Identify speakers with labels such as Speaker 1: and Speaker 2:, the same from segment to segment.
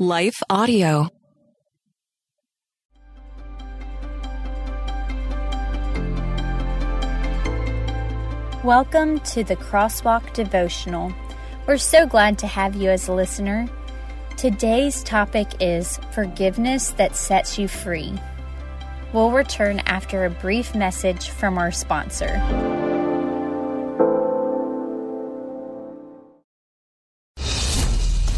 Speaker 1: Life Audio.
Speaker 2: Welcome to the Crosswalk Devotional. We're so glad to have you as a listener. Today's topic is forgiveness that sets you free. We'll return after a brief message from our sponsor.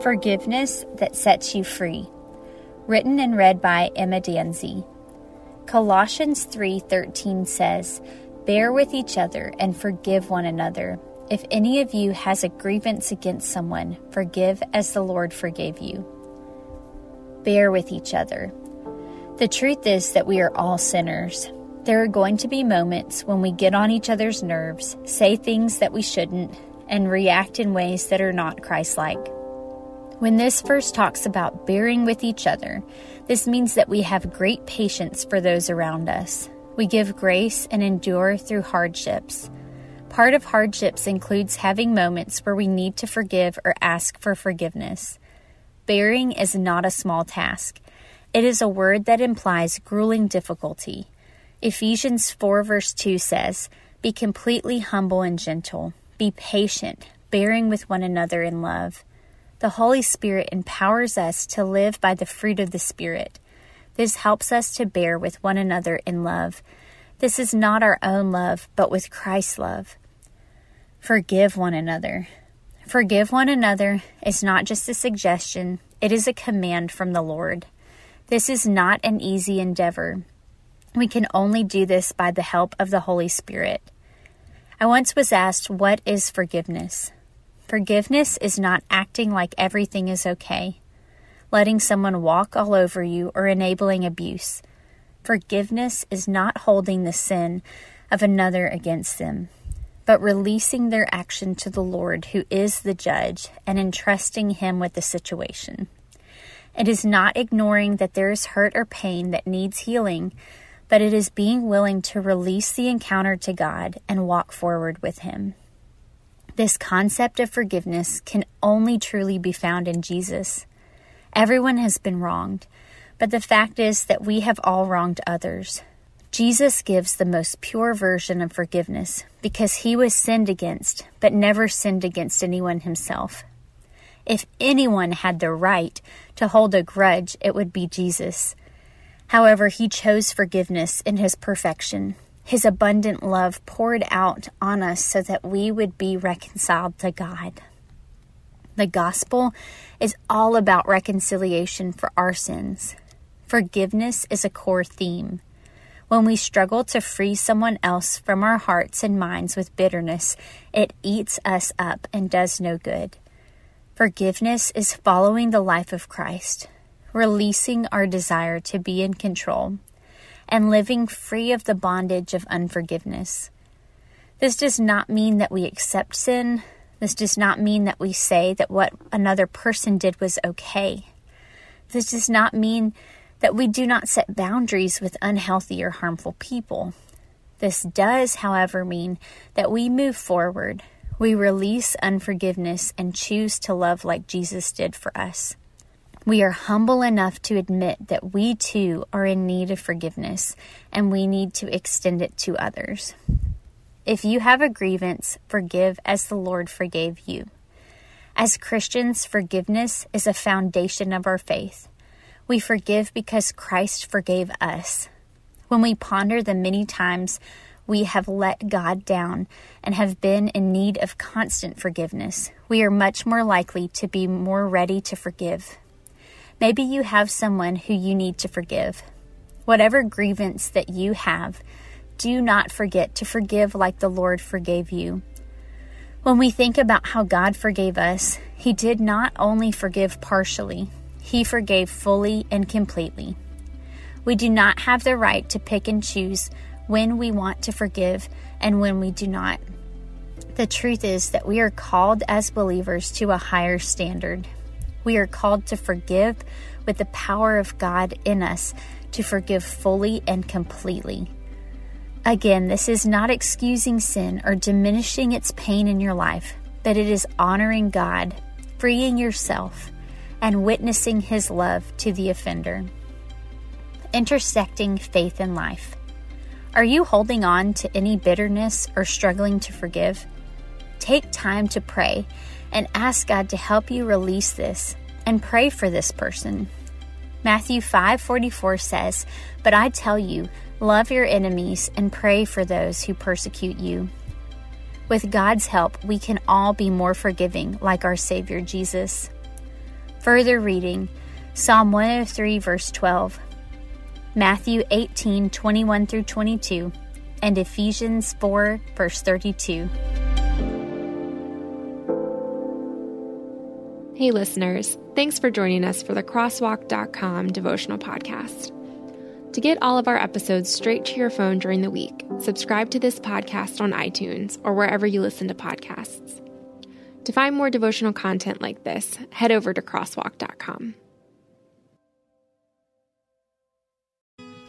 Speaker 2: Forgiveness that sets you free. Written and read by Emma Danzey. Colossians 3:13 says, "Bear with each other and forgive one another. If any of you has a grievance against someone, forgive as the Lord forgave you." Bear with each other. The truth is that we are all sinners. There are going to be moments when we get on each other's nerves, say things that we shouldn't, and react in ways that are not Christ-like. When this verse talks about bearing with each other, this means that we have great patience for those around us. We give grace and endure through hardships. Part of hardships includes having moments where we need to forgive or ask for forgiveness. Bearing is not a small task. It is a word that implies grueling difficulty. Ephesians 4, verse 2 says, Be completely humble and gentle. Be patient, bearing with one another in love. The Holy Spirit empowers us to live by the fruit of the Spirit. This helps us to bear with one another in love. This is not our own love, but with Christ's love. Forgive one another. Forgive one another is not just a suggestion, it is a command from the Lord. This is not an easy endeavor. We can only do this by the help of the Holy Spirit. I once was asked, What is forgiveness? Forgiveness is not acting like everything is okay, letting someone walk all over you, or enabling abuse. Forgiveness is not holding the sin of another against them, but releasing their action to the Lord, who is the judge, and entrusting Him with the situation. It is not ignoring that there is hurt or pain that needs healing, but it is being willing to release the encounter to God and walk forward with Him. This concept of forgiveness can only truly be found in Jesus. Everyone has been wronged, but the fact is that we have all wronged others. Jesus gives the most pure version of forgiveness because he was sinned against, but never sinned against anyone himself. If anyone had the right to hold a grudge, it would be Jesus. However, he chose forgiveness in his perfection his abundant love poured out on us so that we would be reconciled to God. The gospel is all about reconciliation for our sins. Forgiveness is a core theme. When we struggle to free someone else from our hearts and minds with bitterness, it eats us up and does no good. Forgiveness is following the life of Christ, releasing our desire to be in control and living free of the bondage of unforgiveness. This does not mean that we accept sin. This does not mean that we say that what another person did was okay. This does not mean that we do not set boundaries with unhealthy or harmful people. This does, however, mean that we move forward. We release unforgiveness and choose to love like Jesus did for us. We are humble enough to admit that we too are in need of forgiveness and we need to extend it to others. If you have a grievance, forgive as the Lord forgave you. As Christians, forgiveness is a foundation of our faith. We forgive because Christ forgave us. When we ponder the many times we have let God down and have been in need of constant forgiveness, we are much more likely to be more ready to forgive. Maybe you have someone who you need to forgive. Whatever grievance that you have, do not forget to forgive like the Lord forgave you. When we think about how God forgave us, He did not only forgive partially, He forgave fully and completely. We do not have the right to pick and choose when we want to forgive and when we do not. The truth is that we are called as believers to a higher standard. We are called to forgive with the power of God in us to forgive fully and completely. Again, this is not excusing sin or diminishing its pain in your life, but it is honoring God, freeing yourself, and witnessing His love to the offender. Intersecting faith and life. Are you holding on to any bitterness or struggling to forgive? Take time to pray and ask God to help you release this and pray for this person. Matthew 5:44 says, "But I tell you, love your enemies and pray for those who persecute you." With God's help, we can all be more forgiving like our Savior Jesus. Further reading, Psalm 103 verse 12. Matthew 18, 21 through 22, and Ephesians 4, verse 32.
Speaker 1: Hey, listeners, thanks for joining us for the Crosswalk.com devotional podcast. To get all of our episodes straight to your phone during the week, subscribe to this podcast on iTunes or wherever you listen to podcasts. To find more devotional content like this, head over to crosswalk.com.